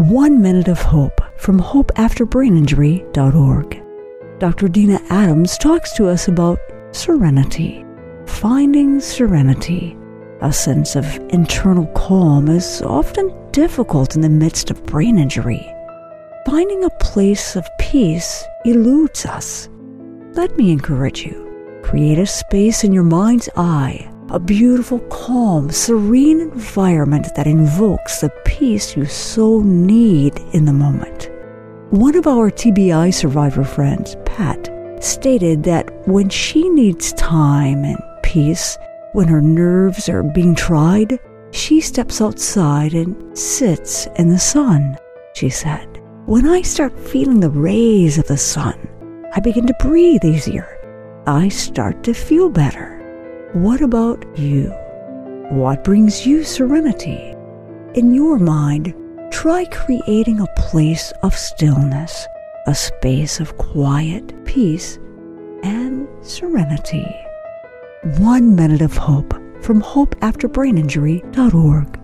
One Minute of Hope from hopeafterbraininjury.org. Dr. Dina Adams talks to us about serenity. Finding serenity, a sense of internal calm, is often difficult in the midst of brain injury. Finding a place of peace eludes us. Let me encourage you. Create a space in your mind's eye, a beautiful, calm, serene environment that invokes the peace you so need in the moment. One of our TBI survivor friends, Pat, stated that when she needs time and peace, when her nerves are being tried, she steps outside and sits in the sun. She said, When I start feeling the rays of the sun, I begin to breathe easier. I start to feel better. What about you? What brings you serenity? In your mind, try creating a place of stillness, a space of quiet peace and serenity. One minute of hope from hopeafterbraininjury.org.